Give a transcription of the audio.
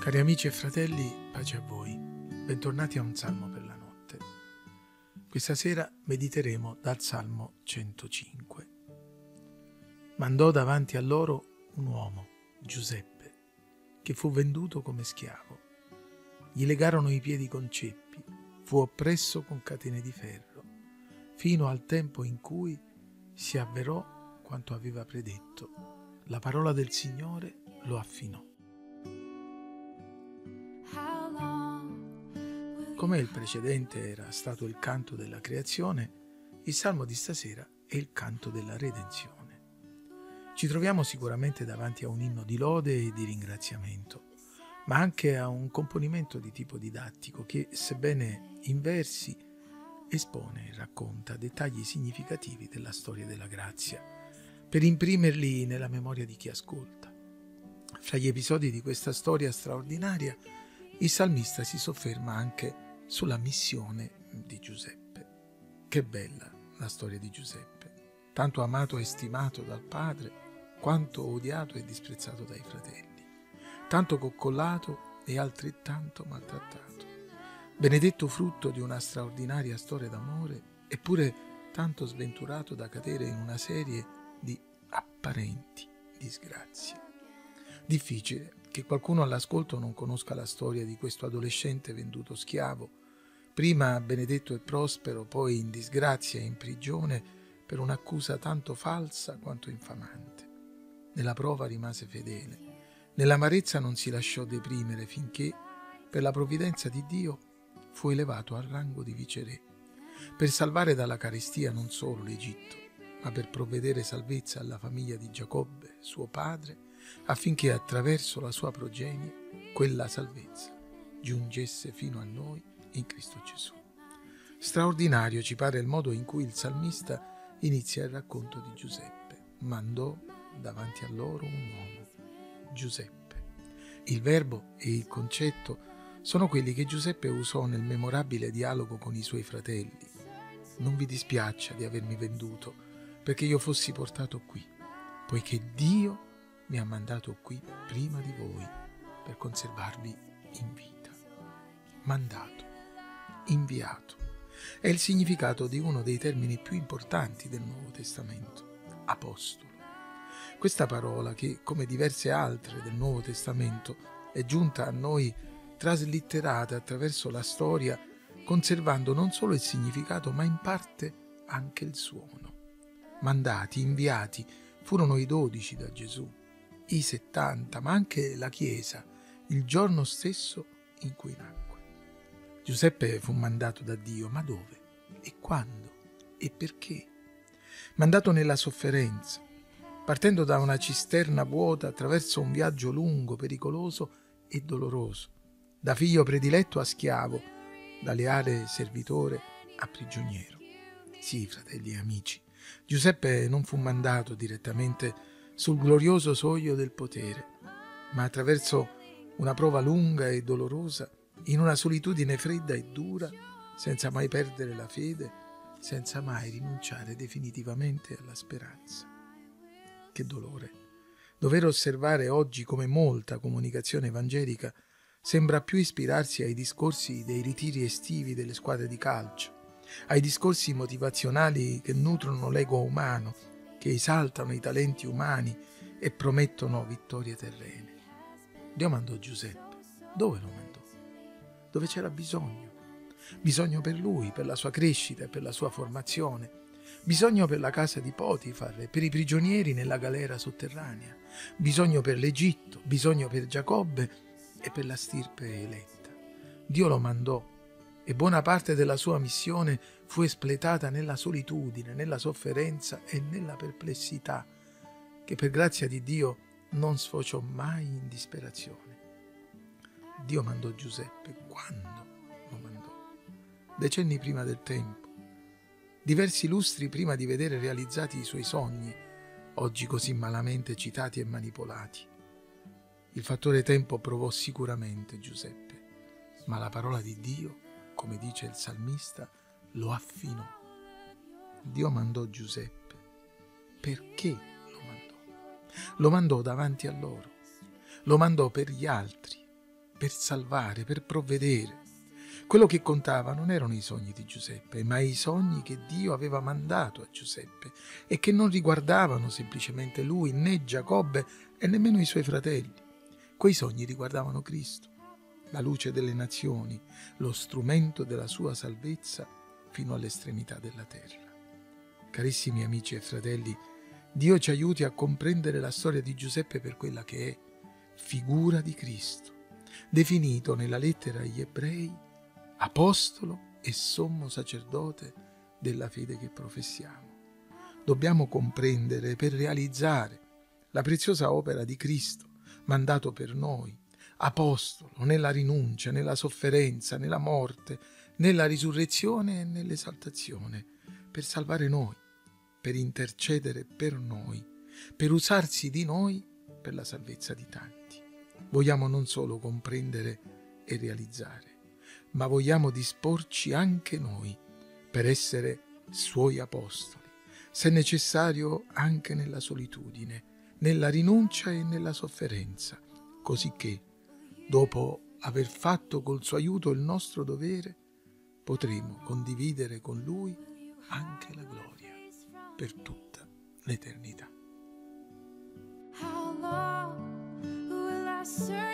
Cari amici e fratelli, pace a voi. Bentornati a un salmo per la notte. Questa sera mediteremo dal Salmo 105. Mandò davanti a loro un uomo, Giuseppe, che fu venduto come schiavo. Gli legarono i piedi con ceppi, fu oppresso con catene di ferro, fino al tempo in cui si avverò quanto aveva predetto. La parola del Signore lo affinò. Come il precedente era stato il canto della creazione, il salmo di stasera è il canto della redenzione. Ci troviamo sicuramente davanti a un inno di lode e di ringraziamento, ma anche a un componimento di tipo didattico che, sebbene in versi, espone e racconta dettagli significativi della storia della grazia, per imprimerli nella memoria di chi ascolta. Fra gli episodi di questa storia straordinaria, il salmista si sofferma anche sulla missione di Giuseppe. Che bella la storia di Giuseppe, tanto amato e stimato dal padre, quanto odiato e disprezzato dai fratelli, tanto coccolato e altrettanto maltrattato. Benedetto frutto di una straordinaria storia d'amore, eppure tanto sventurato da cadere in una serie di apparenti disgrazie. Difficile che qualcuno all'ascolto non conosca la storia di questo adolescente venduto schiavo prima benedetto e prospero, poi in disgrazia e in prigione per un'accusa tanto falsa quanto infamante. Nella prova rimase fedele, nell'amarezza non si lasciò deprimere finché, per la provvidenza di Dio, fu elevato al rango di viceré, per salvare dalla carestia non solo l'Egitto, ma per provvedere salvezza alla famiglia di Giacobbe, suo padre, affinché attraverso la sua progenie quella salvezza giungesse fino a noi in Cristo Gesù. Straordinario ci pare il modo in cui il salmista inizia il racconto di Giuseppe. Mandò davanti a loro un uomo, Giuseppe. Il verbo e il concetto sono quelli che Giuseppe usò nel memorabile dialogo con i suoi fratelli. Non vi dispiaccia di avermi venduto, perché io fossi portato qui, poiché Dio mi ha mandato qui prima di voi per conservarvi in vita. Mandato inviato. È il significato di uno dei termini più importanti del Nuovo Testamento, apostolo. Questa parola, che come diverse altre del Nuovo Testamento è giunta a noi traslitterata attraverso la storia, conservando non solo il significato, ma in parte anche il suono. Mandati, inviati, furono i dodici da Gesù, i settanta, ma anche la Chiesa, il giorno stesso in cui nacque. Giuseppe fu mandato da Dio, ma dove? E quando? E perché? Mandato nella sofferenza, partendo da una cisterna vuota attraverso un viaggio lungo, pericoloso e doloroso, da figlio prediletto a schiavo, da leale servitore a prigioniero. Sì, fratelli e amici, Giuseppe non fu mandato direttamente sul glorioso soglio del potere, ma attraverso una prova lunga e dolorosa in una solitudine fredda e dura, senza mai perdere la fede, senza mai rinunciare definitivamente alla speranza. Che dolore! Dover osservare oggi come molta comunicazione evangelica sembra più ispirarsi ai discorsi dei ritiri estivi delle squadre di calcio, ai discorsi motivazionali che nutrono l'ego umano, che esaltano i talenti umani e promettono vittorie terrene. Dio mandò Giuseppe. Dove lo mandò? Dove c'era bisogno. Bisogno per lui, per la sua crescita e per la sua formazione. Bisogno per la casa di Potifar e per i prigionieri nella galera sotterranea. Bisogno per l'Egitto, bisogno per Giacobbe e per la stirpe eletta. Dio lo mandò e buona parte della sua missione fu espletata nella solitudine, nella sofferenza e nella perplessità, che per grazia di Dio non sfociò mai in disperazione. Dio mandò Giuseppe. Quando lo mandò? Decenni prima del tempo, diversi lustri prima di vedere realizzati i suoi sogni, oggi così malamente citati e manipolati. Il fattore tempo provò sicuramente Giuseppe, ma la parola di Dio, come dice il salmista, lo affinò. Dio mandò Giuseppe. Perché lo mandò? Lo mandò davanti a loro, lo mandò per gli altri, per salvare, per provvedere. Quello che contava non erano i sogni di Giuseppe, ma i sogni che Dio aveva mandato a Giuseppe e che non riguardavano semplicemente lui, né Giacobbe e nemmeno i suoi fratelli. Quei sogni riguardavano Cristo, la luce delle nazioni, lo strumento della sua salvezza fino all'estremità della terra. Carissimi amici e fratelli, Dio ci aiuti a comprendere la storia di Giuseppe per quella che è, figura di Cristo, definito nella lettera agli ebrei apostolo e sommo sacerdote della fede che professiamo. Dobbiamo comprendere per realizzare la preziosa opera di Cristo, mandato per noi, apostolo nella rinuncia, nella sofferenza, nella morte, nella risurrezione e nell'esaltazione, per salvare noi, per intercedere per noi, per usarsi di noi per la salvezza di tanti. Vogliamo non solo comprendere e realizzare, ma vogliamo disporci anche noi per essere suoi apostoli, se necessario anche nella solitudine, nella rinuncia e nella sofferenza, così che, dopo aver fatto col suo aiuto il nostro dovere, potremo condividere con lui anche la gloria per tutta l'eternità. serve.